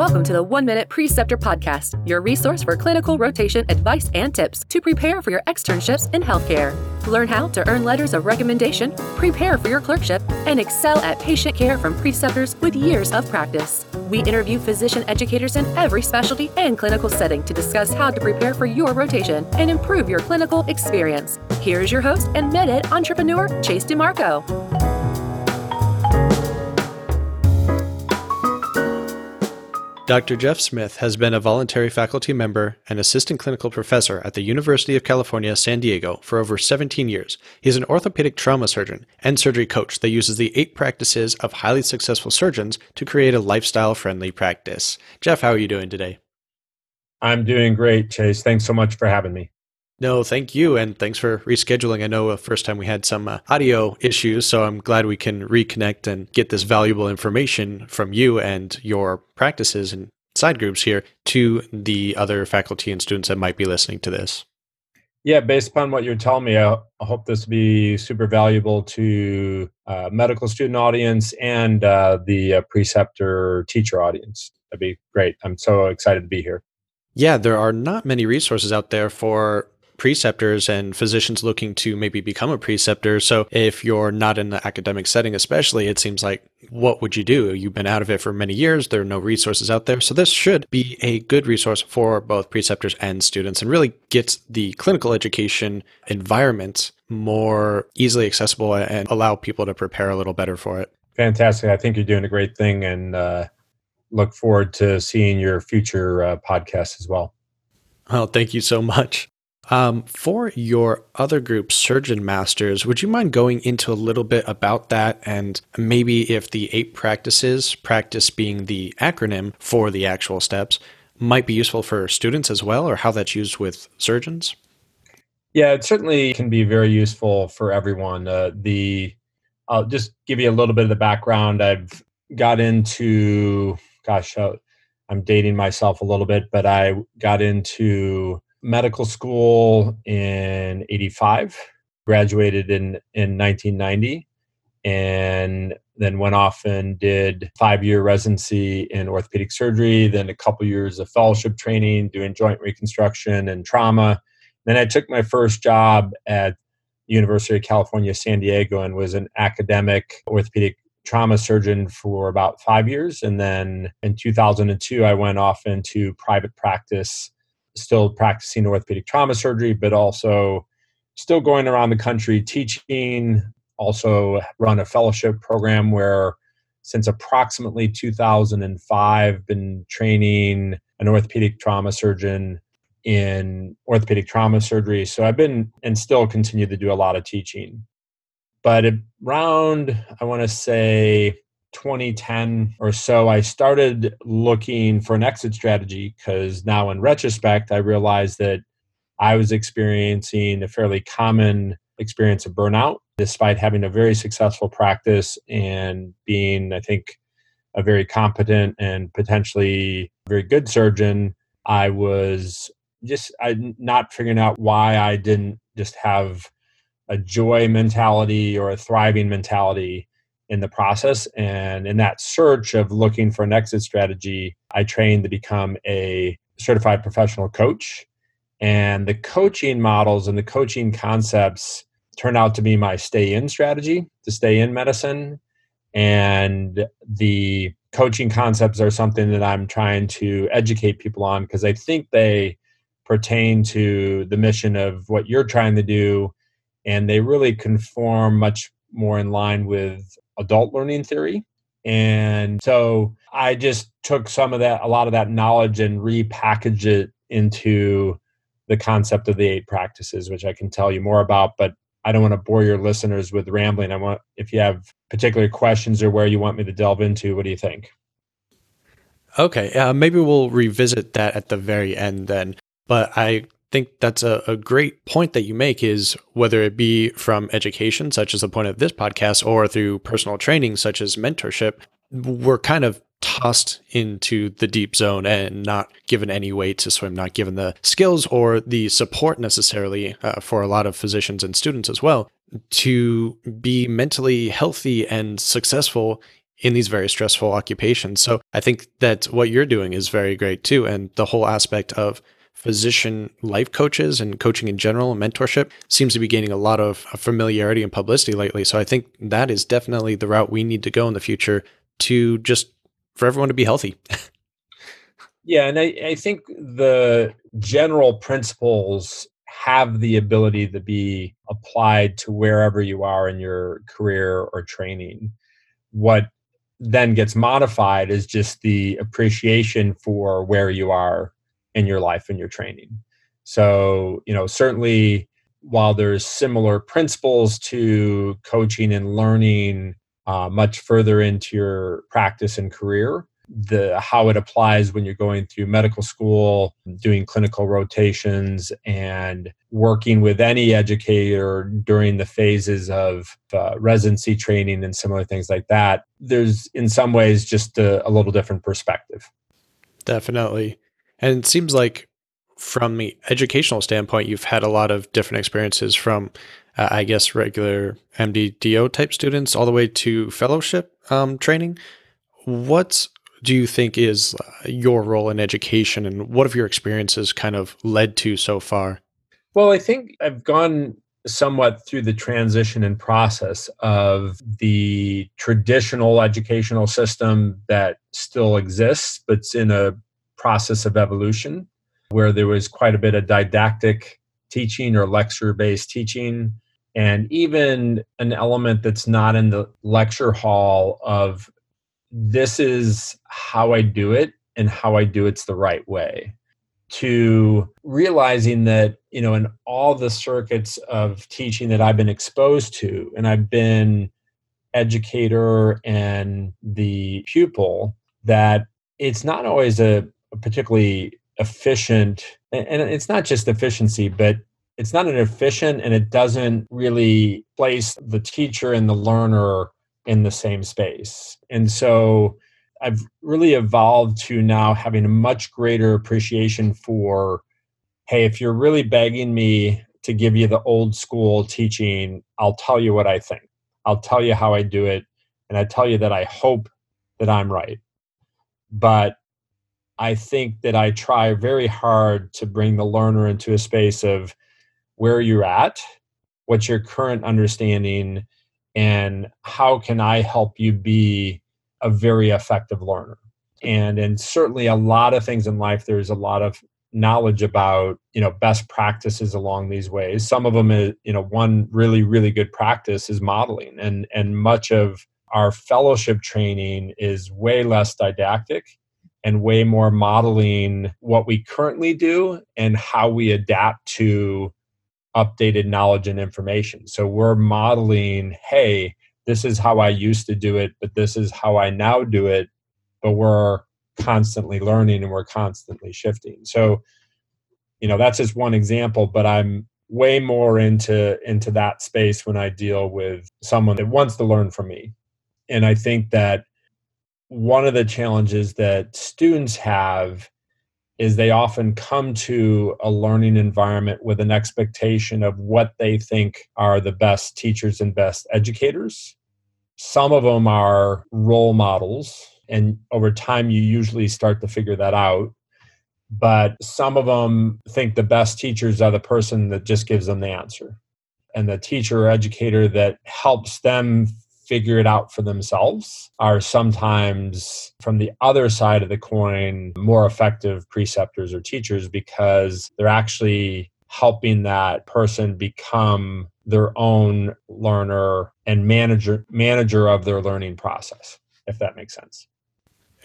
Welcome to the One Minute Preceptor Podcast, your resource for clinical rotation advice and tips to prepare for your externships in healthcare. Learn how to earn letters of recommendation, prepare for your clerkship, and excel at patient care from preceptors with years of practice. We interview physician educators in every specialty and clinical setting to discuss how to prepare for your rotation and improve your clinical experience. Here is your host and MedEd entrepreneur, Chase DeMarco. Dr. Jeff Smith has been a voluntary faculty member and assistant clinical professor at the University of California, San Diego for over 17 years. He is an orthopedic trauma surgeon and surgery coach that uses the eight practices of highly successful surgeons to create a lifestyle friendly practice. Jeff, how are you doing today? I'm doing great, Chase. Thanks so much for having me. No, thank you. And thanks for rescheduling. I know the first time we had some uh, audio issues, so I'm glad we can reconnect and get this valuable information from you and your practices and side groups here to the other faculty and students that might be listening to this. Yeah, based upon what you're telling me, I hope this will be super valuable to uh, medical student audience and uh, the uh, preceptor teacher audience. That'd be great. I'm so excited to be here. Yeah, there are not many resources out there for preceptors and physicians looking to maybe become a preceptor. So if you're not in the academic setting, especially, it seems like what would you do? You've been out of it for many years. There are no resources out there. So this should be a good resource for both preceptors and students and really gets the clinical education environment more easily accessible and allow people to prepare a little better for it. Fantastic. I think you're doing a great thing and uh, look forward to seeing your future uh, podcasts as well. Well, thank you so much. Um, for your other group, Surgeon Masters, would you mind going into a little bit about that and maybe if the eight practices, practice being the acronym for the actual steps, might be useful for students as well, or how that's used with surgeons? Yeah, it certainly can be very useful for everyone. Uh, the I'll just give you a little bit of the background. I've got into, gosh, I'm dating myself a little bit, but I got into medical school in 85, graduated in, in 1990, and then went off and did five year residency in orthopedic surgery, then a couple years of fellowship training doing joint reconstruction and trauma. Then I took my first job at University of California, San Diego, and was an academic orthopedic trauma surgeon for about five years. And then in 2002, I went off into private practice still practicing orthopedic trauma surgery, but also still going around the country teaching. Also, run a fellowship program where, since approximately 2005, been training an orthopedic trauma surgeon in orthopedic trauma surgery. So I've been and still continue to do a lot of teaching. But around, I want to say 2010 or so, I started looking for an exit strategy because now, in retrospect, I realized that I was experiencing a fairly common experience of burnout, despite having a very successful practice and being, I think, a very competent and potentially very good surgeon. I was just I, not figuring out why I didn't just have a joy mentality or a thriving mentality in the process. And in that search of looking for an exit strategy, I trained to become a certified professional coach. And the coaching models and the coaching concepts turned out to be my stay in strategy to stay in medicine. And the coaching concepts are something that I'm trying to educate people on because I think they pertain to the mission of what you're trying to do. And they really conform much more in line with adult learning theory. And so I just took some of that, a lot of that knowledge and repackaged it into the concept of the eight practices, which I can tell you more about, but I don't want to bore your listeners with rambling. I want, if you have particular questions or where you want me to delve into, what do you think? Okay, uh, maybe we'll revisit that at the very end then. But I think that's a, a great point that you make is whether it be from education, such as the point of this podcast, or through personal training, such as mentorship, we're kind of tossed into the deep zone and not given any way to swim, not given the skills or the support necessarily uh, for a lot of physicians and students as well to be mentally healthy and successful in these very stressful occupations. So I think that what you're doing is very great too. And the whole aspect of physician life coaches and coaching in general and mentorship seems to be gaining a lot of uh, familiarity and publicity lately. So I think that is definitely the route we need to go in the future to just for everyone to be healthy. yeah, and I, I think the general principles have the ability to be applied to wherever you are in your career or training. What then gets modified is just the appreciation for where you are in your life and your training. So, you know, certainly while there's similar principles to coaching and learning uh, much further into your practice and career, the how it applies when you're going through medical school, doing clinical rotations, and working with any educator during the phases of uh, residency training and similar things like that. There's in some ways just a, a little different perspective. Definitely. And it seems like from the educational standpoint, you've had a lot of different experiences from, uh, I guess, regular MDDO type students all the way to fellowship um, training. What do you think is uh, your role in education and what have your experiences kind of led to so far? Well, I think I've gone somewhat through the transition and process of the traditional educational system that still exists, but it's in a process of evolution where there was quite a bit of didactic teaching or lecture based teaching and even an element that's not in the lecture hall of this is how I do it and how I do it's the right way to realizing that you know in all the circuits of teaching that I've been exposed to and I've been educator and the pupil that it's not always a particularly efficient and it's not just efficiency but it's not an efficient and it doesn't really place the teacher and the learner in the same space. And so i've really evolved to now having a much greater appreciation for hey if you're really begging me to give you the old school teaching i'll tell you what i think. I'll tell you how i do it and i tell you that i hope that i'm right. But I think that I try very hard to bring the learner into a space of where you're at, what's your current understanding, and how can I help you be a very effective learner. And and certainly a lot of things in life, there's a lot of knowledge about you know best practices along these ways some of them is you know one really really good practice is modeling and and much of our fellowship training is way less didactic and way more modeling what we currently do and how we adapt to updated knowledge and information. So we're modeling, hey, this is how I used to do it, but this is how I now do it. But we're constantly learning and we're constantly shifting. So, you know, that's just one example, but I'm way more into into that space when I deal with someone that wants to learn from me. And I think that one of the challenges that students have is they often come to a learning environment with an expectation of what they think are the best teachers and best educators. Some of them are role models, and over time, you usually start to figure that out. But some of them think the best teachers are the person that just gives them the answer. And the teacher or educator that helps them figure it out for themselves are sometimes from the other side of the coin more effective preceptors or teachers because they're actually helping that person become their own learner and manager manager of their learning process if that makes sense.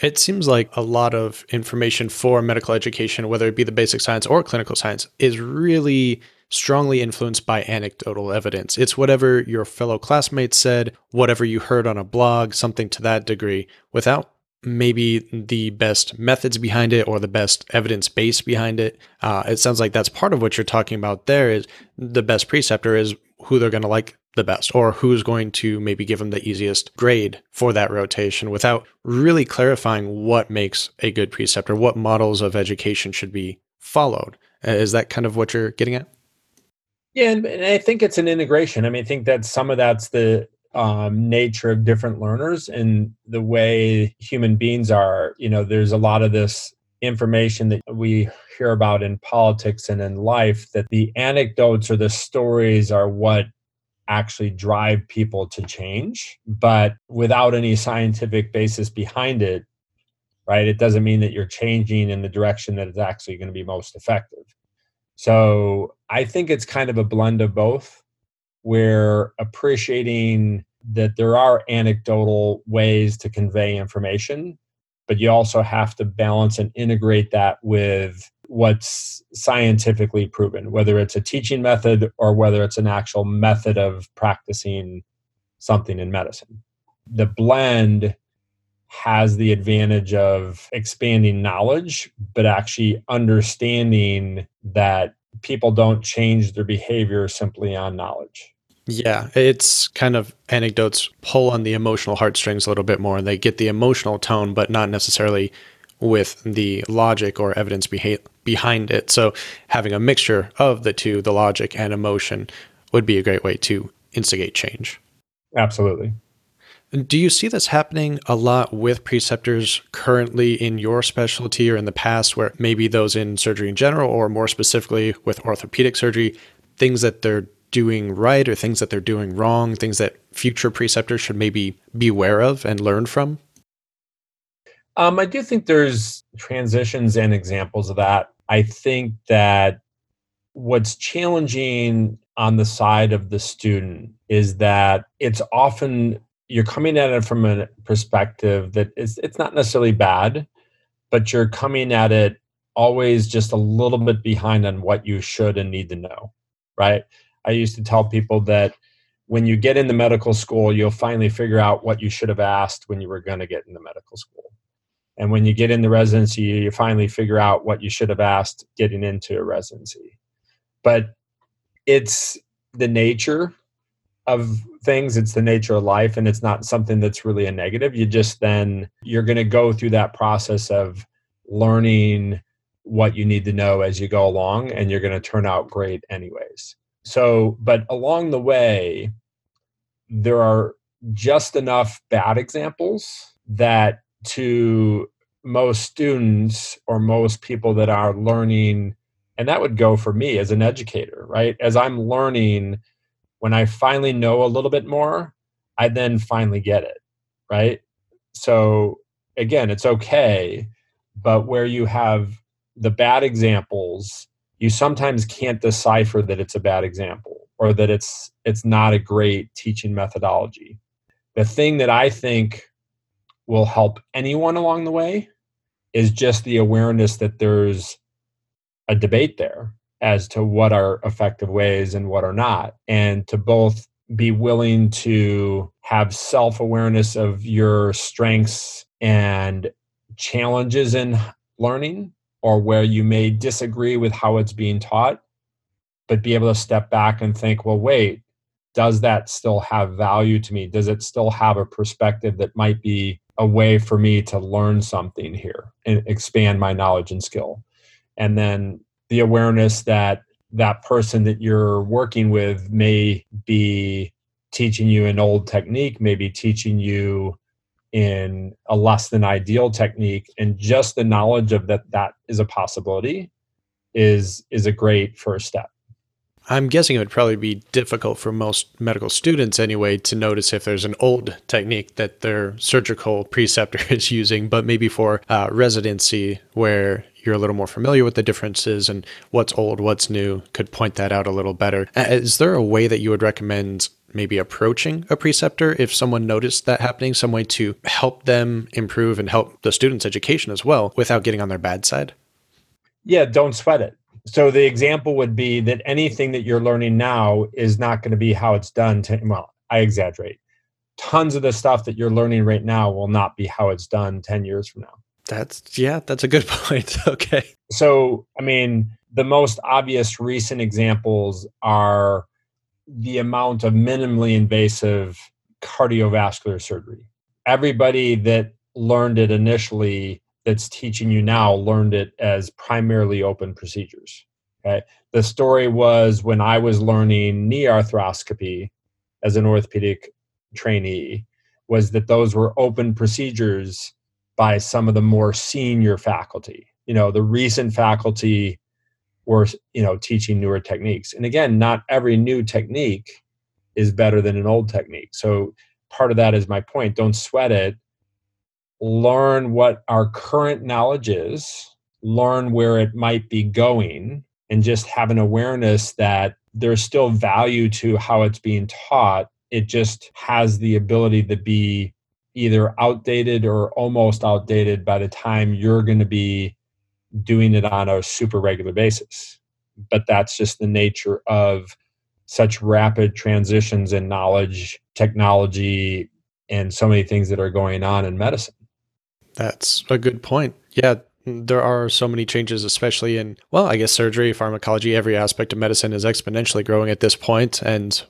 It seems like a lot of information for medical education, whether it be the basic science or clinical science, is really strongly influenced by anecdotal evidence. It's whatever your fellow classmates said, whatever you heard on a blog, something to that degree, without maybe the best methods behind it or the best evidence base behind it. Uh, it sounds like that's part of what you're talking about there is the best preceptor is who they're going to like the best or who's going to maybe give them the easiest grade for that rotation without really clarifying what makes a good preceptor, what models of education should be followed. Uh, is that kind of what you're getting at? Yeah, and, I think it's an integration. I mean, I think that some of that's the um, nature of different learners and the way human beings are. You know, there's a lot of this information that we hear about in politics and in life that the anecdotes or the stories are what actually drive people to change but without any scientific basis behind it right it doesn't mean that you're changing in the direction that is actually going to be most effective so i think it's kind of a blend of both where appreciating that there are anecdotal ways to convey information but you also have to balance and integrate that with what's scientifically proven, whether it's a teaching method or whether it's an actual method of practicing something in medicine. The blend has the advantage of expanding knowledge, but actually understanding that people don't change their behavior simply on knowledge. Yeah, it's kind of anecdotes pull on the emotional heartstrings a little bit more. And they get the emotional tone, but not necessarily with the logic or evidence beha- behind it. So having a mixture of the two, the logic and emotion, would be a great way to instigate change. Absolutely. Do you see this happening a lot with preceptors currently in your specialty or in the past, where maybe those in surgery in general, or more specifically with orthopedic surgery, things that they're doing right or things that they're doing wrong, things that future preceptors should maybe beware of and learn from? Um, I do think there's transitions and examples of that. I think that what's challenging on the side of the student is that it's often you're coming at it from a perspective that it's not necessarily bad, but you're coming at it always just a little bit behind on what you should and need to know, right? I used to tell people that when you get into medical school, you'll finally figure out what you should have asked when you were going to get into medical school. And when you get into residency, you finally figure out what you should have asked getting into a residency. But it's the nature of things, it's the nature of life, and it's not something that's really a negative. You just then, you're going to go through that process of learning what you need to know as you go along, and you're going to turn out great anyways. So, but along the way, there are just enough bad examples that to most students or most people that are learning, and that would go for me as an educator, right? As I'm learning, when I finally know a little bit more, I then finally get it, right? So again, it's okay, but where you have the bad examples you sometimes can't decipher that it's a bad example or that it's it's not a great teaching methodology the thing that i think will help anyone along the way is just the awareness that there's a debate there as to what are effective ways and what are not and to both be willing to have self-awareness of your strengths and challenges in learning or where you may disagree with how it's being taught, but be able to step back and think, well, wait, does that still have value to me? Does it still have a perspective that might be a way for me to learn something here and expand my knowledge and skill? And then the awareness that that person that you're working with may be teaching you an old technique, maybe teaching you in a less than ideal technique and just the knowledge of that that is a possibility is is a great first step. I'm guessing it would probably be difficult for most medical students anyway to notice if there's an old technique that their surgical preceptor is using but maybe for uh, residency where you're a little more familiar with the differences and what's old what's new could point that out a little better is there a way that you would recommend maybe approaching a preceptor if someone noticed that happening, some way to help them improve and help the student's education as well without getting on their bad side? Yeah, don't sweat it. So the example would be that anything that you're learning now is not going to be how it's done. To, well, I exaggerate. Tons of the stuff that you're learning right now will not be how it's done 10 years from now. That's, yeah, that's a good point. okay. So, I mean, the most obvious recent examples are the amount of minimally invasive cardiovascular surgery. Everybody that learned it initially that's teaching you now learned it as primarily open procedures. Okay. The story was when I was learning knee arthroscopy as an orthopedic trainee was that those were open procedures by some of the more senior faculty. You know, the recent faculty were, you know, teaching newer techniques. And again, not every new technique is better than an old technique. So part of that is my point. Don't sweat it. Learn what our current knowledge is, learn where it might be going, and just have an awareness that there's still value to how it's being taught. It just has the ability to be either outdated or almost outdated by the time you're going to be doing it on a super regular basis. But that's just the nature of such rapid transitions in knowledge, technology, and so many things that are going on in medicine. That's a good point. Yeah, there are so many changes, especially in, well, I guess surgery, pharmacology, every aspect of medicine is exponentially growing at this point, And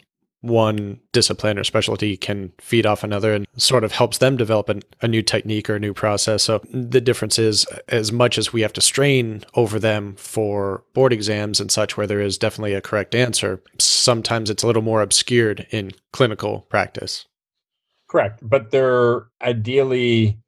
one discipline or specialty can feed off another and sort of helps them develop an, a new technique or a new process. So the difference is as much as we have to strain over them for board exams and such, where there is definitely a correct answer, sometimes it's a little more obscured in clinical practice. Correct. But they're ideally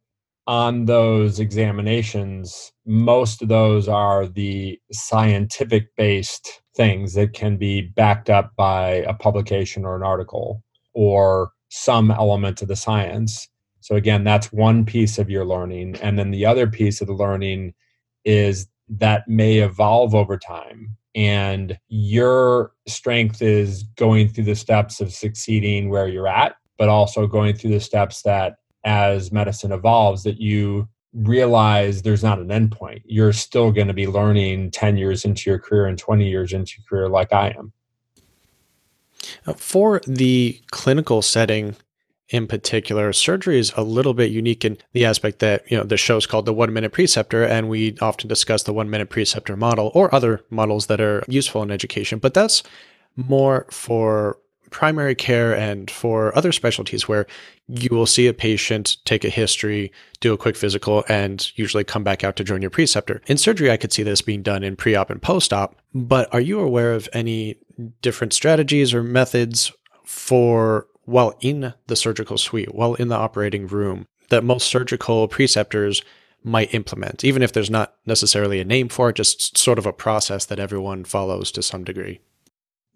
on those examinations, most of those are the scientific based things that can be backed up by a publication or an article or some element of the science. So, again, that's one piece of your learning. And then the other piece of the learning is that may evolve over time. And your strength is going through the steps of succeeding where you're at, but also going through the steps that as medicine evolves, that you realize there's not an endpoint. You're still going to be learning 10 years into your career and 20 years into your career, like I am. Uh, for the clinical setting in particular, surgery is a little bit unique in the aspect that, you know, the show is called the one minute preceptor, and we often discuss the one minute preceptor model or other models that are useful in education, but that's more for primary care and for other specialties where you will see a patient, take a history, do a quick physical, and usually come back out to join your preceptor. In surgery, I could see this being done in pre op and post op, but are you aware of any different strategies or methods for while in the surgical suite, while in the operating room, that most surgical preceptors might implement, even if there's not necessarily a name for it, just sort of a process that everyone follows to some degree?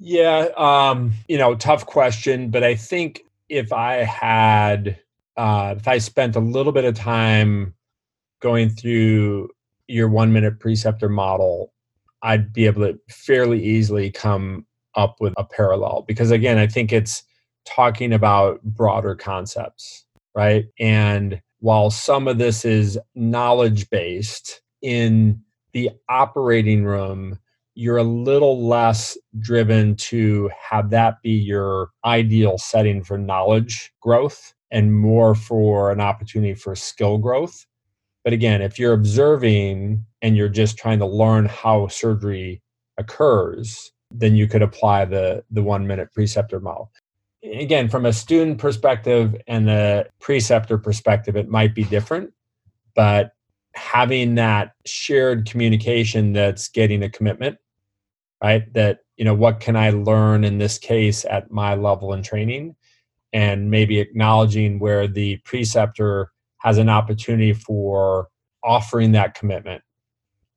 Yeah, um, you know, tough question, but I think if I had, uh, if I spent a little bit of time going through your one minute preceptor model, I'd be able to fairly easily come up with a parallel because, again, I think it's talking about broader concepts, right? And while some of this is knowledge based in the operating room, you're a little less driven to have that be your ideal setting for knowledge growth and more for an opportunity for skill growth. But again, if you're observing and you're just trying to learn how surgery occurs, then you could apply the, the one minute preceptor model. Again, from a student perspective and a preceptor perspective, it might be different, but having that shared communication that's getting a commitment right? That you know what can i learn in this case at my level and training? And maybe acknowledging where the preceptor has an opportunity for offering that commitment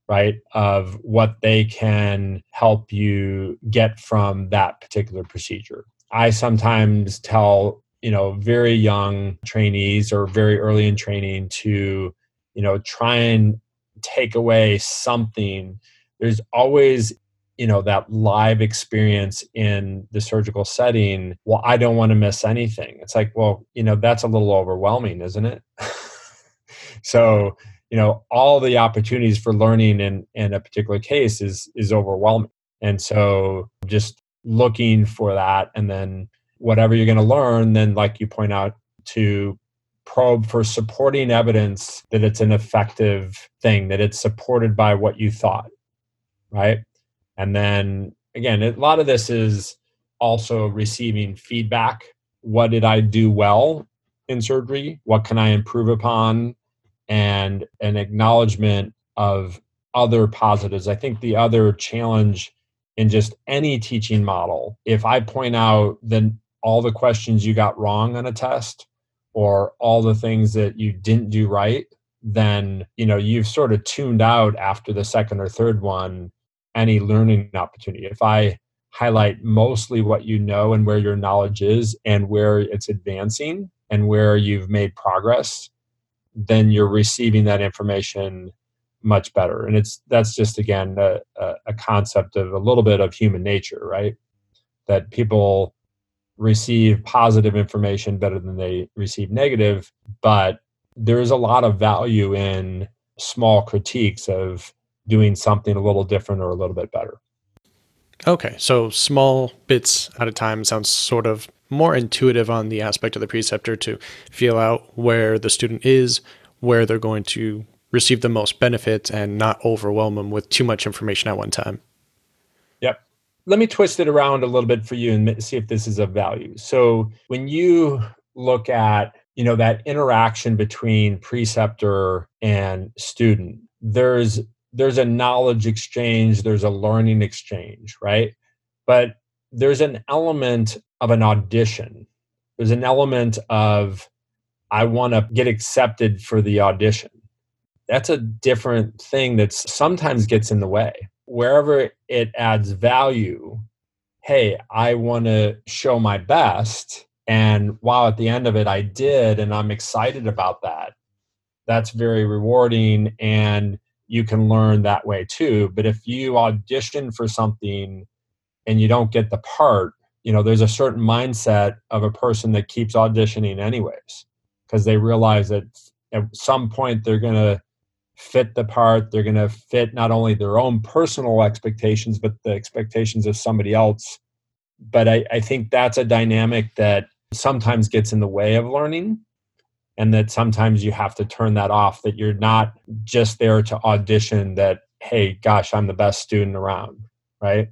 right of what they can help you get from that particular procedure. I sometimes tell you know very young trainees or very early in training to you know try and take away something. There's always you know that live experience in the surgical setting well i don't want to miss anything. It's like well you know that's a little overwhelming isn't it? So you know all the opportunities for learning in in a particular case is is overwhelming. And so just looking for that and then whatever you're going to learn then like you point out to probe for supporting evidence that it's an effective thing, that it's supported by what you thought, right? And then again, a lot of this is also receiving feedback. What did I do well in surgery? What can I improve upon? And an acknowledgement of other positives. I think the other challenge in just any teaching model, if I point out then all the questions you got wrong on a test or all the things that you didn't do right, then you know you've sort of tuned out after the second or third one any learning opportunity. If I highlight mostly what you know and where your knowledge is and where it's advancing and where you've made progress, then you're receiving that information much better. And it's that's just again a, a concept of a little bit of human nature, right? That people receive positive information better than they receive negative, but there is a lot of value in small critiques of doing something a little different or a little bit better. Okay, so small bits at a time sounds sort of more intuitive on the aspect of the preceptor to feel out where the student is, where they're going to receive the most benefit, and not overwhelm them with too much information at one time. Yep. Let me twist it around a little bit for you and see if this is of value. So when you look at you know that interaction between preceptor and student there's there's a knowledge exchange there's a learning exchange right? But there's an element of an audition. There's an element of i want to get accepted for the audition. That's a different thing that sometimes gets in the way. Wherever it adds value hey i want to show my best and wow, at the end of it, I did, and I'm excited about that. That's very rewarding, and you can learn that way too. But if you audition for something and you don't get the part, you know, there's a certain mindset of a person that keeps auditioning anyways, because they realize that at some point they're going to fit the part, they're going to fit not only their own personal expectations, but the expectations of somebody else. But I, I think that's a dynamic that sometimes gets in the way of learning and that sometimes you have to turn that off that you're not just there to audition that hey gosh i'm the best student around right?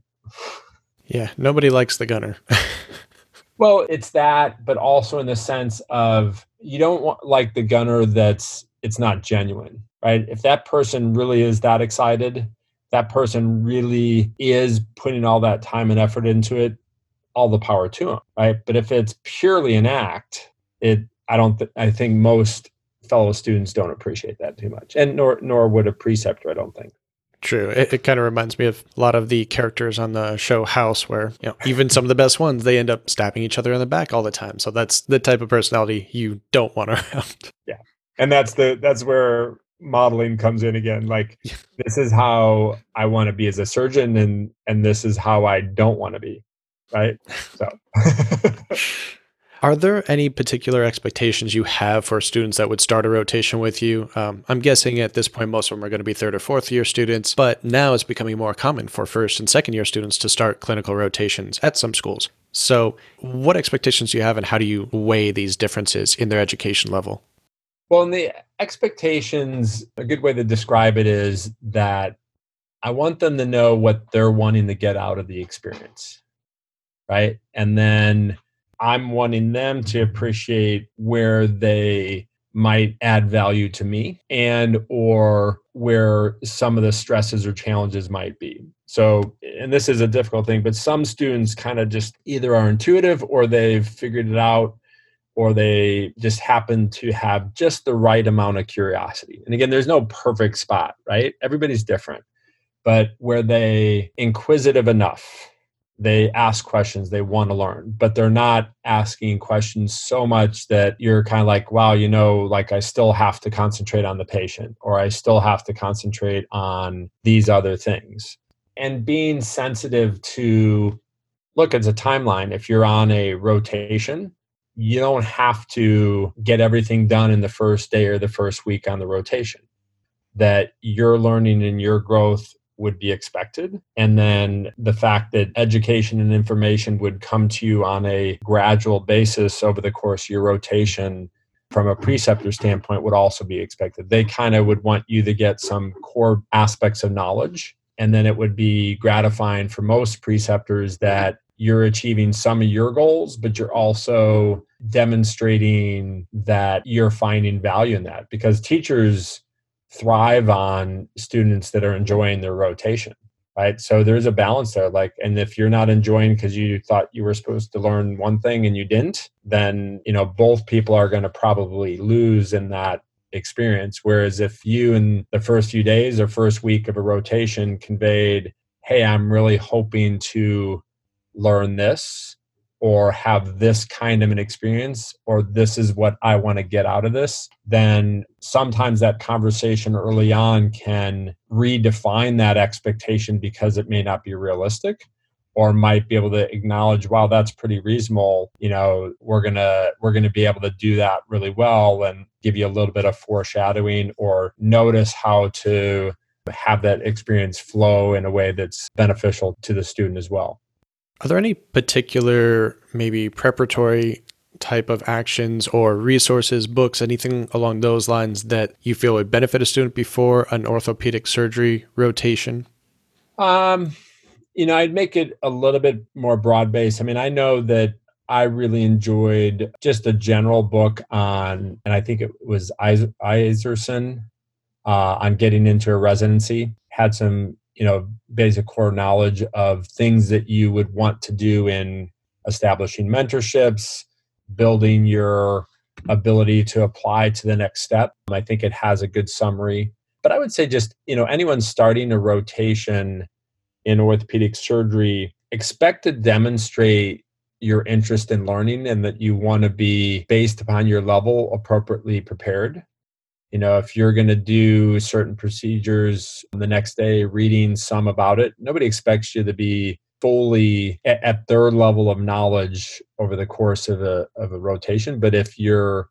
Yeah nobody likes the gunner. Well it's that but also in the sense of you don't want like the gunner that's it's not genuine right? If that person really is that excited that person really is putting all that time and effort into it all the power to them, right? But if it's purely an act, it I don't th- I think most fellow students don't appreciate that too much, and nor nor would a preceptor, I don't think. True. It, it kind of reminds me of a lot of the characters on the show House, where you know even some of the best ones they end up stabbing each other in the back all the time. So that's the type of personality you don't want around. Yeah, and that's the that's where modeling comes in again. Like this is how I want to be as a surgeon, and and this is how I don't want to be right? So. Are there any particular expectations you have for students that would start a rotation with you? Um, I'm guessing at this point, most of them are going to be third or fourth year students, but now it's becoming more common for first and second year students to start clinical rotations at some schools. So, what expectations do you have, and how do you weigh these differences in their education level? Well, in the expectations, a good way to describe it is that I want them to know what they're wanting to get out of the experience right? And then I'm wanting them to appreciate where they might add value to me and or where some of the stresses or challenges might be. So, and this is a difficult thing, but some students kind of just either are intuitive or they've figured it out or they just happen to have just the right amount of curiosity. And again, there's no perfect spot, right? Everybody's different. But where they inquisitive enough they ask questions they want to learn but they're not asking questions so much that you're kind of like wow you know like i still have to concentrate on the patient or i still have to concentrate on these other things. And being sensitive to look it's a timeline. If you're on a rotation you don't have to get everything done in the first day or the first week on the rotation. That your learning and your growth would be expected. And then the fact that education and information would come to you on a gradual basis over the course of your rotation from a preceptor standpoint would also be expected. They kind of would want you to get some core aspects of knowledge. And then it would be gratifying for most preceptors that you're achieving some of your goals, but you're also demonstrating that you're finding value in that because teachers thrive on students that are enjoying their rotation. right so there's a balance there like and if you're not enjoying because you thought you were supposed to learn one thing and you didn't then you know both people are going to probably lose in that experience whereas if you in the first few days or first week of a rotation conveyed hey i'm really hoping to learn this or have this kind of an experience or this is what I want to get out of this, then sometimes that conversation early on can redefine that expectation because it may not be realistic or might be able to acknowledge wow that's pretty reasonable. You know we're going to we're going to be able to do that really well and give you a little bit of foreshadowing or notice how to have that experience flow in a way that's beneficial to the student as well are there any particular, maybe preparatory type of actions or resources, books, anything along those lines that you feel would benefit a student before an orthopedic surgery rotation? Um, you know, I'd make it a little bit more broad based. I mean, I know that I really enjoyed just a general book on, and I think it was Iserson uh, on getting into a residency. Had some you know basic core knowledge of things that you would want to do in establishing mentorships building your ability to apply to the next step. I think it has a good summary. But i would say just you know anyone starting a rotation in orthopedic surgery expect to demonstrate your interest in learning and that you want to be based upon your level appropriately prepared you know if you're going to do certain procedures the next day reading some about it nobody expects you to be fully at, at their level of knowledge over the course of a of a rotation. But if you're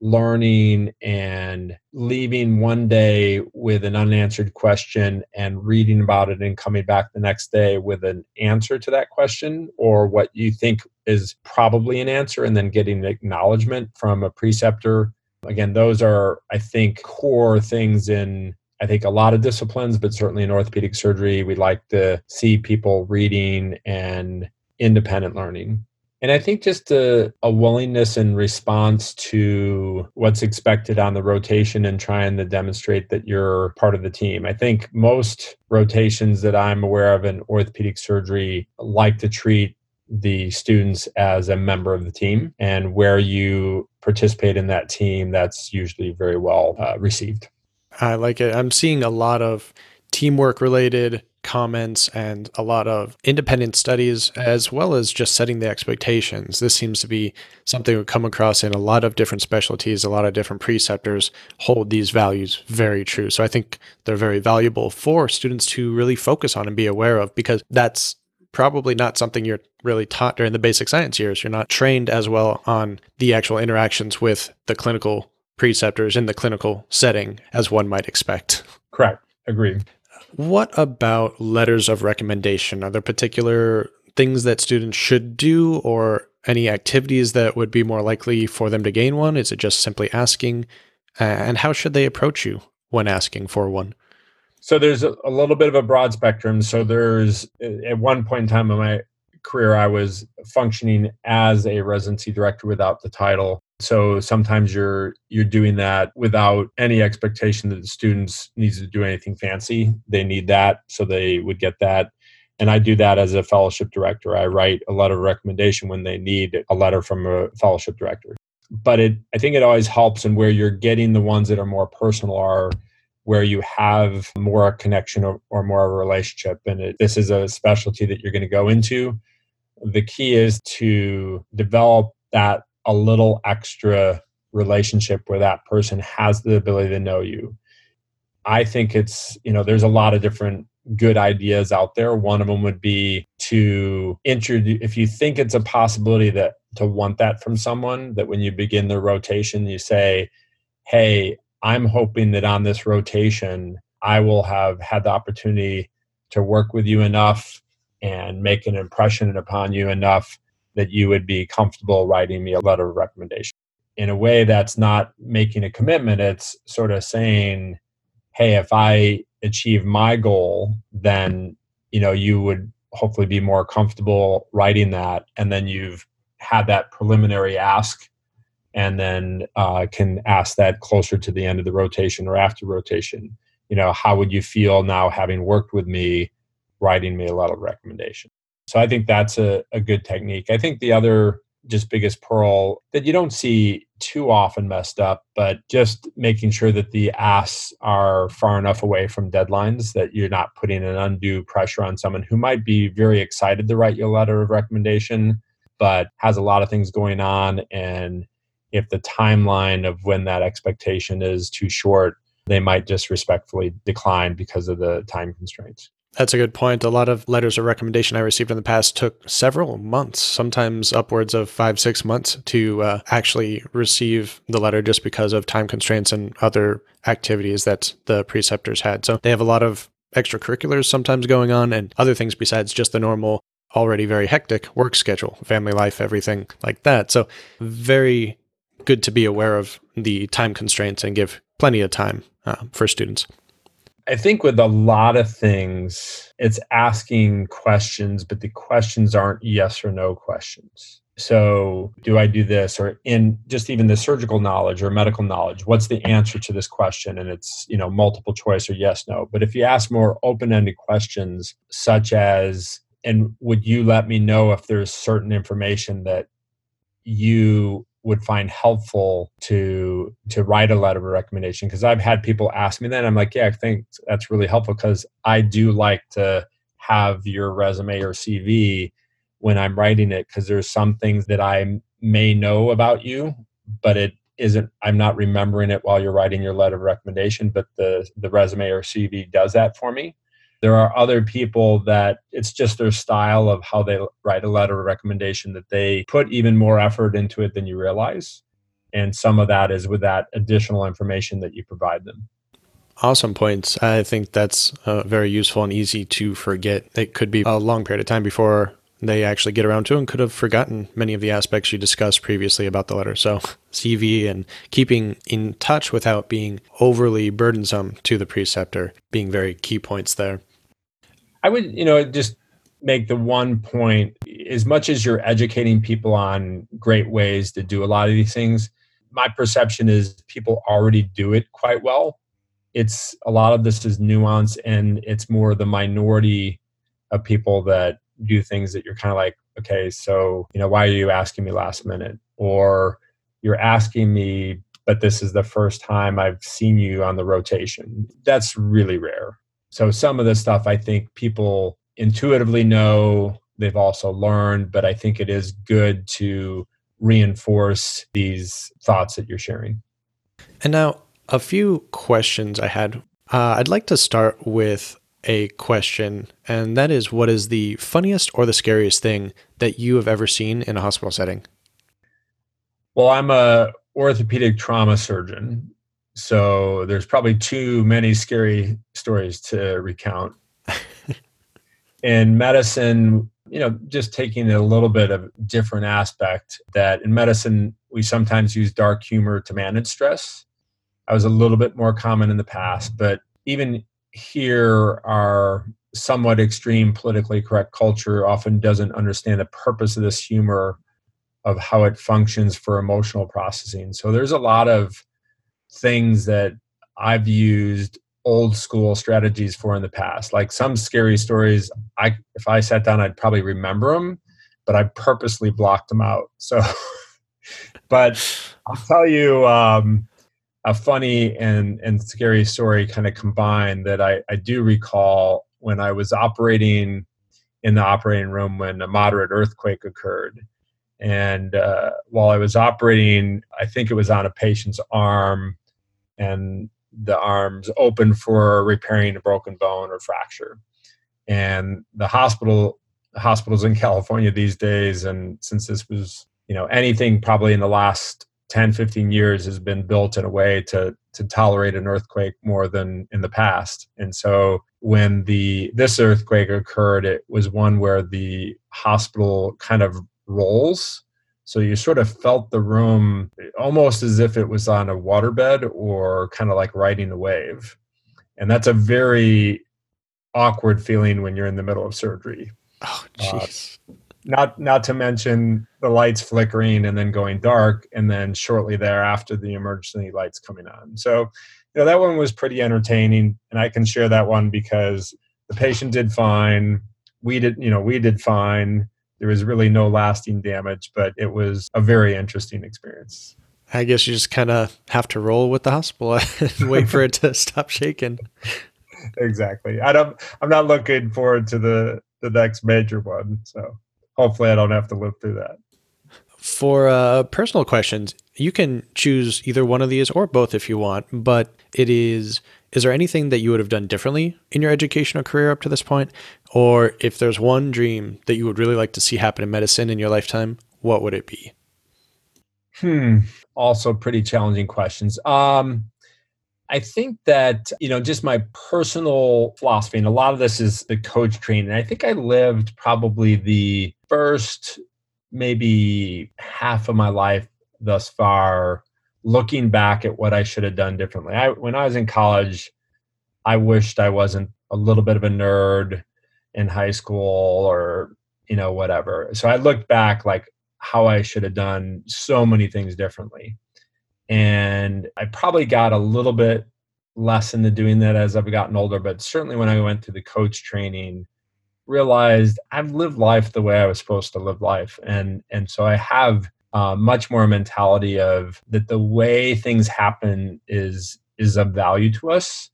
learning and leaving one day with an unanswered question and reading about it and coming back the next day with an answer to that question or what you think is probably an answer and then getting acknowledgement from a preceptor Again, those are, I think, core things in I think a lot of disciplines, but certainly in orthopedic surgery, we like to see people reading and independent learning. And I think just a, a, willingness and response to what's expected on the rotation and trying to demonstrate that you're part of the team. I think most rotations that I'm aware of in orthopedic surgery like to treat the students as a member of the team and where you participate in that team that's usually very well uh, received. I like it. I'm seeing a lot of teamwork related comments and a lot of independent studies as well as just setting the expectations. This seems to be something we come across in a lot of different specialties a lot of different preceptors hold these values very true. So i think they're very valuable for students to really focus on and be aware of because that's probably not something you're really taught during the basic science years. You're not trained as well on the actual interactions with the clinical preceptors in the clinical setting as one might expect. Correct. Agreed. What about letters of recommendation? Are there particular things that students should do or any activities that would be more likely for them to gain one? Is it just simply asking? And how should they approach you when asking for one? So there's a, a, little bit of a broad spectrum. So there's at one point in time in my career, I was functioning as a residency director without the title. So sometimes you're you're doing that without any expectation that the students needs to do anything fancy. They need that, so they would get that. And I do that as a fellowship director. I write a letter of recommendation when they need a letter from a fellowship director. But it I think it always helps and where you're getting the ones that are more personal are where you have more a connection or, or more of a relationship. And it, this is a specialty that you're going to go into. The key is to develop that a little extra relationship where that person has the ability to know you. I think it's, you know, there's a lot of different good ideas out there. One of them would be to introduce, if you think it's a possibility that to want that from someone, that when you begin the rotation, you say, Hey, I'm hoping that on this rotation, I will have had the opportunity to work with you enough and make an impression upon you enough that you would be comfortable writing me a letter of recommendation. In a way that's not making a commitment, it's sort of saying, hey, if I achieve my goal, then you know you would hopefully be more comfortable writing that and then you've had that preliminary ask and then uh, can ask that closer to the end of the rotation or after rotation. You know, how would you feel now having worked with me writing me a letter of recommendation. So I think that's a, a good technique. I think the other just biggest pearl that you don't see too often messed up, but just making sure that the asks are far enough away from deadlines that you're not putting an undue pressure on someone who might be very excited to write you a letter of recommendation, but has a lot of things going on. And if the timeline of when that expectation is too short, they might just respectfully decline because of the time constraints. That's a good point. A lot of letters of recommendation I received in the past took several months, sometimes upwards of five, six months to uh, actually receive the letter just because of time constraints and other activities that the preceptors had. So they have a lot of extracurriculars sometimes going on and other things besides just the normal, already very hectic work schedule, family life, everything like that. So very good to be aware of the time constraints and give plenty of time uh, for students. I think with a lot of things, it's asking questions, but the questions aren't yes or no questions. So, do I do this? Or in just even the surgical knowledge or medical knowledge, what's the answer to this question? And it's, you know, multiple choice or yes, no. But if you ask more open ended questions, such as, and would you let me know if there's certain information that you would find helpful to to write a letter of recommendation because I've had people ask me that I'm like, yeah, I think that's really helpful because I do like to have your resume or CV when I'm writing it because there's some things that I may know about you, but it isn't I'm not remembering it while you're writing your letter of recommendation, but the the resume or CV does that for me. There are other people that it's just their style of how they write a letter of recommendation that they put even more effort into it than you realize. And some of that is with that additional information that you provide them. Awesome points. I think that's uh, very useful and easy to forget. It could be a long period of time before they actually get around to and could have forgotten many of the aspects you discussed previously about the letter. So, CV and keeping in touch without being overly burdensome to the preceptor being very key points there. I would, you know, just make the one point as much as you're educating people on great ways to do a lot of these things, my perception is people already do it quite well. It's a lot of this is nuance and it's more the minority of people that do things that you're kind of like, okay, so, you know, why are you asking me last minute? Or you're asking me, but this is the first time I've seen you on the rotation. That's really rare. So some of the stuff I think people intuitively know, they've also learned, but I think it is good to reinforce these thoughts that you're sharing. And now, a few questions I had. Uh, I'd like to start with a question, and that is what is the funniest or the scariest thing that you have ever seen in a hospital setting? Well, I'm a orthopedic trauma surgeon, so there's probably too many scary stories to recount. in medicine, you know, just taking a little bit of different aspect that in medicine we sometimes use dark humor to manage stress. I was a little bit more common in the past, but even here our somewhat extreme politically correct culture often doesn't understand the purpose of this humor of how it functions for emotional processing. So there's a lot of things that I've used old school strategies for in the past. Like some scary stories, I if I sat down, I'd probably remember them, but I purposely blocked them out. So, but I'll tell you um, a funny and and scary story kind of combined that I, I do recall when I was operating in the operating room when a moderate earthquake occurred. And uh, while I was operating, I think it was on a patient's arm and the arms open for repairing a broken bone or fracture. And the hospital hospitals in California these days, and since this was, you know, anything probably in the last 10, 15 years has been built in a way to to tolerate an earthquake more than in the past. And so when the this earthquake occurred, it was one where the hospital kind of rolls so you sort of felt the room almost as if it was on a waterbed or kind of like riding a wave. And that's a very awkward feeling when you're in the middle of surgery. Oh, jeez. Uh, not not to mention the lights flickering and then going dark, and then shortly thereafter the emergency lights coming on. So, you know that one was pretty entertaining, and I can share that one because the patient did fine. We did, you know, we did fine. There was really no lasting damage, but it was a very interesting experience. I guess you just kind of have to roll with the hospital and wait for it to stop shaking. Exactly. I don't. I'm not looking forward to the the next major one. So hopefully, I don't have to live through that. For uh, personal questions, you can choose either one of these or both if you want. But it is is there anything that you would have done differently in your educational career up to this point? Or if there's one dream that you would really like to see happen in medicine in your lifetime, what would it be? Hmm. Also, pretty challenging questions. Um, I think that, you know, just my personal philosophy, and a lot of this is the coach training. And I think I lived probably the first maybe half of my life thus far looking back at what I should have done differently. I when I was in college, I wished I wasn't a little bit of a nerd in high school or you know whatever. So I looked back like how I should have done so many things differently. And I probably got a little bit less into doing that as I've gotten older, but certainly when I went through the coach training, realized I've lived life the way I was supposed to live life. And and so I have uh, much more a mentality of that the way things happen is is of value to us.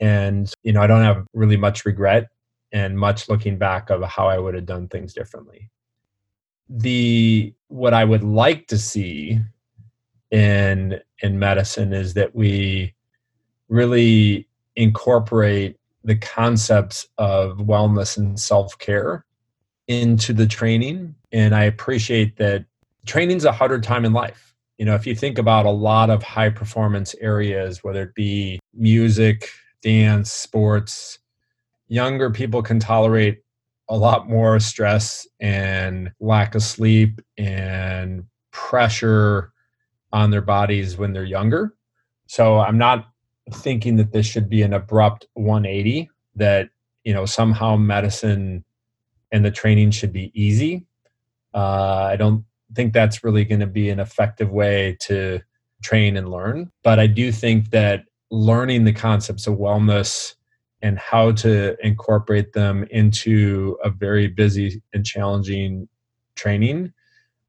And you know i don't have really much regret and much looking back of how i would have done things differently. The what i would like to see in in medicine is that we really incorporate the concepts of wellness and self-care into the training. And i appreciate that training's a harder time in life. You know, if you think about a lot of high performance areas, whether it be music, dance, sports, younger people can tolerate a lot more stress and lack of sleep and pressure on their bodies when they're younger. So I'm not thinking that this should be an abrupt 180 that you know somehow medicine and the training should be easy. Uh, I don't think that's really going to be an effective way to train and learn. But I do think that learning the concepts of wellness and how to incorporate them into a very busy and challenging training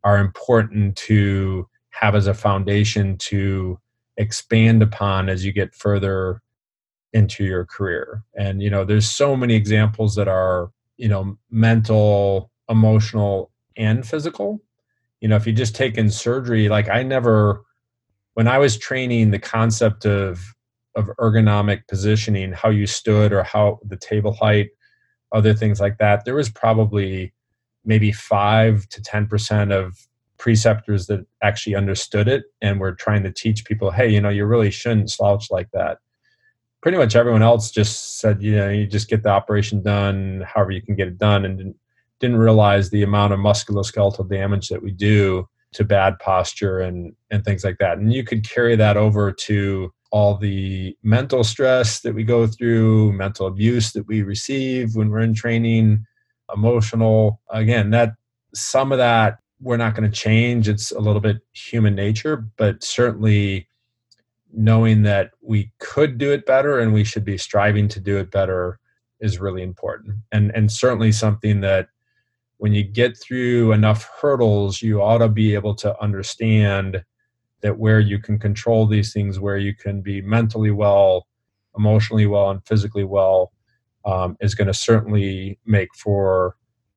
are important to have as a foundation to expand upon as you get further into your career. And you know, there's so many examples that are, you know, mental, emotional and physical you know if you just take in surgery like i never when i was training the concept of of ergonomic positioning how you stood or how the table height other things like that there was probably maybe 5 to 10% of preceptors that actually understood it and were trying to teach people hey you know you really shouldn't slouch like that. Pretty much everyone else just said you know you just get the operation done however you can get it done and didn't realize the amount of musculoskeletal damage that we do to bad posture and and things like that. And you could carry that over to all the mental stress that we go through mental abuse that we receive when we're in training emotional. Again that some of that we're not going to change. It's a little bit human nature but certainly knowing that we could do it better and we should be striving to do it better is really important. And and certainly something that when you get through enough hurdles, you ought to be able to understand that where you can control these things, where you can be mentally well, emotionally well, and physically well, um, is going to certainly make for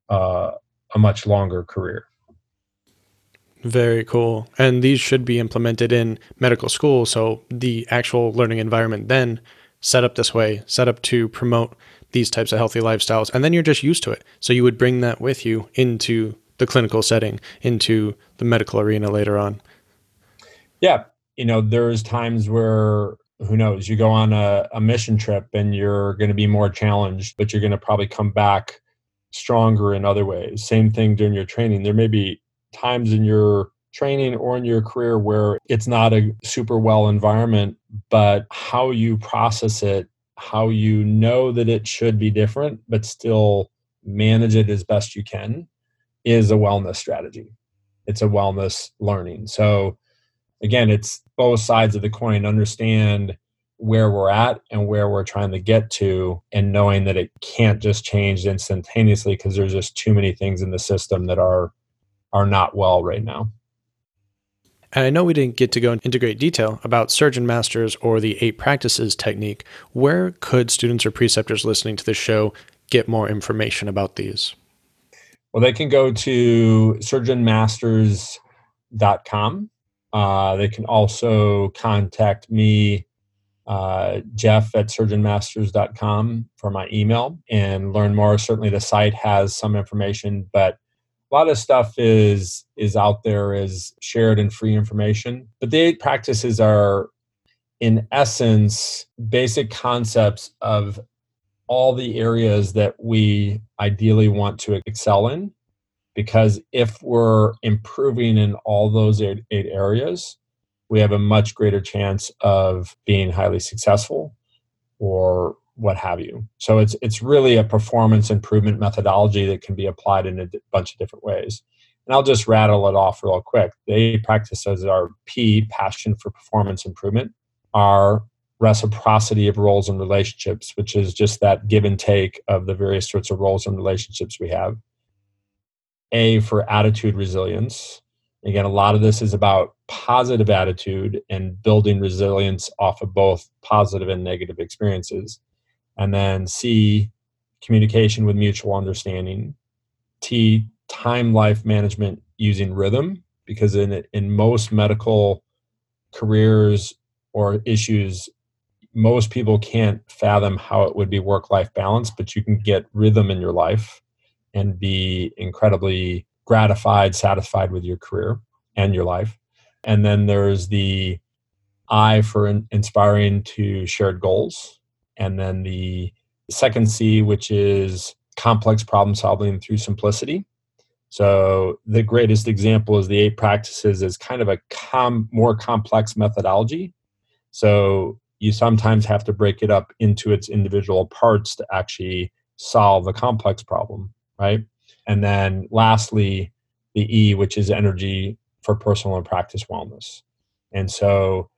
uh, a much longer career. Very cool. And these should be implemented in medical school. So the actual learning environment then set up this way, set up to promote these types of healthy lifestyles. And then you're just used to it. So you would bring that with you into the clinical setting, into the medical arena later on. Yeah. You know, there's times where who knows, you go on a, a mission trip and you're going to be more challenged, but you're going to probably come back stronger in other ways. Same thing during your training. There may be times in your training or in your career where it's not a super well environment, but how you process it how you know that it should be different, but still manage it as best you can is a wellness strategy. It's a wellness learning. So, again, it's both sides of the coin. Understand where we're at and where we're trying to get to and knowing that it can't just change instantaneously because there's just too many things in the system that are are not well right now and I know we didn't get to go into great detail about Surgeon Masters or the eight practices technique. Where could students or preceptors listening to the show get more information about these? Well, they can go to surgeonmasters.com. Uh, they can also contact me, uh, Jeff at surgeonmasters.com for my email and learn more. Certainly, the site has some information, but a lot of stuff is is out there as shared and free information but the eight practices are in essence basic concepts of all the areas that we ideally want to excel in because if we're improving in all those eight, eight areas we have a much greater chance of being highly successful or what have you. So it's it's really a performance improvement methodology that can be applied in a d- bunch of different ways. And I'll just rattle it off real quick. They practices are P, passion for performance improvement, R, reciprocity of roles and relationships, which is just that give and take of the various sorts of roles and relationships we have. A for attitude resilience. Again, a lot of this is about positive attitude and building resilience off of both positive and negative experiences and then C, communication with mutual understanding. T, time life management using rhythm, because in in most medical careers or issues, most people can't fathom how it would be work life balance, but you can get rhythm in your life and be incredibly gratified, satisfied with your career and your life. And then there's the I for in, inspiring to shared goals and then the second C, which is complex problem solving through simplicity. So the greatest example is the eight practices is kind of a com- more complex methodology. So you sometimes have to break it up into its individual parts to actually solve a complex problem, right? And then lastly, the E, which is energy for personal and practice wellness. And so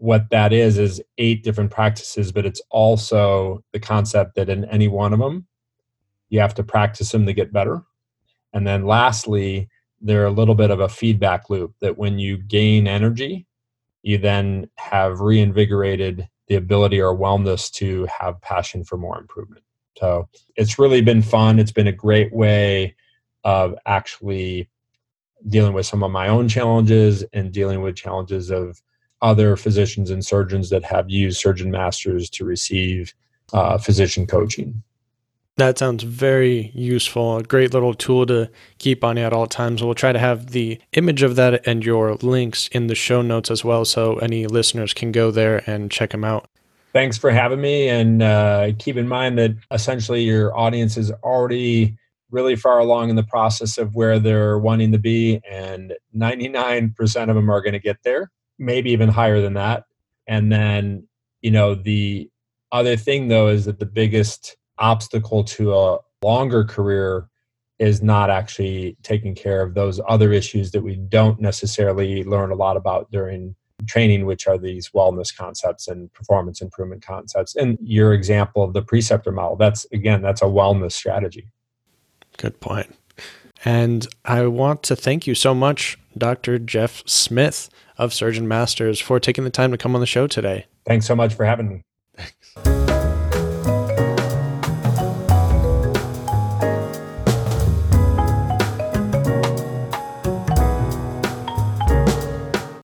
what that is is eight different practices but it's also the concept that in any one of them you have to practice them to get better. And then lastly they're a little bit of a feedback loop that when you gain energy you then have reinvigorated the ability or wellness to have passion for more improvement. So it's really been fun. It's been a great way of actually dealing with some of my own challenges and dealing with challenges of other physicians and surgeons that have used surgeon masters to receive uh, physician coaching. That sounds very useful. A great little tool to keep on you at all times. We'll try to have the image of that and your links in the show notes as well, so any listeners can go there and check them out. Thanks for having me. And uh, keep in mind that essentially your audience is already really far along in the process of where they're wanting to be, and 99% of them are going to get there maybe even higher than that. And then, you know, the other thing though is that the biggest obstacle to a longer career is not actually taking care of those other issues that we don't necessarily learn a lot about during training, which are these wellness concepts and performance improvement concepts. And your example of the preceptor model, that's again, that's a wellness strategy. Good point. And I want to thank you so much, Dr. Jeff Smith of Surgeon Masters, for taking the time to come on the show today. Thanks so much for having me. Thanks.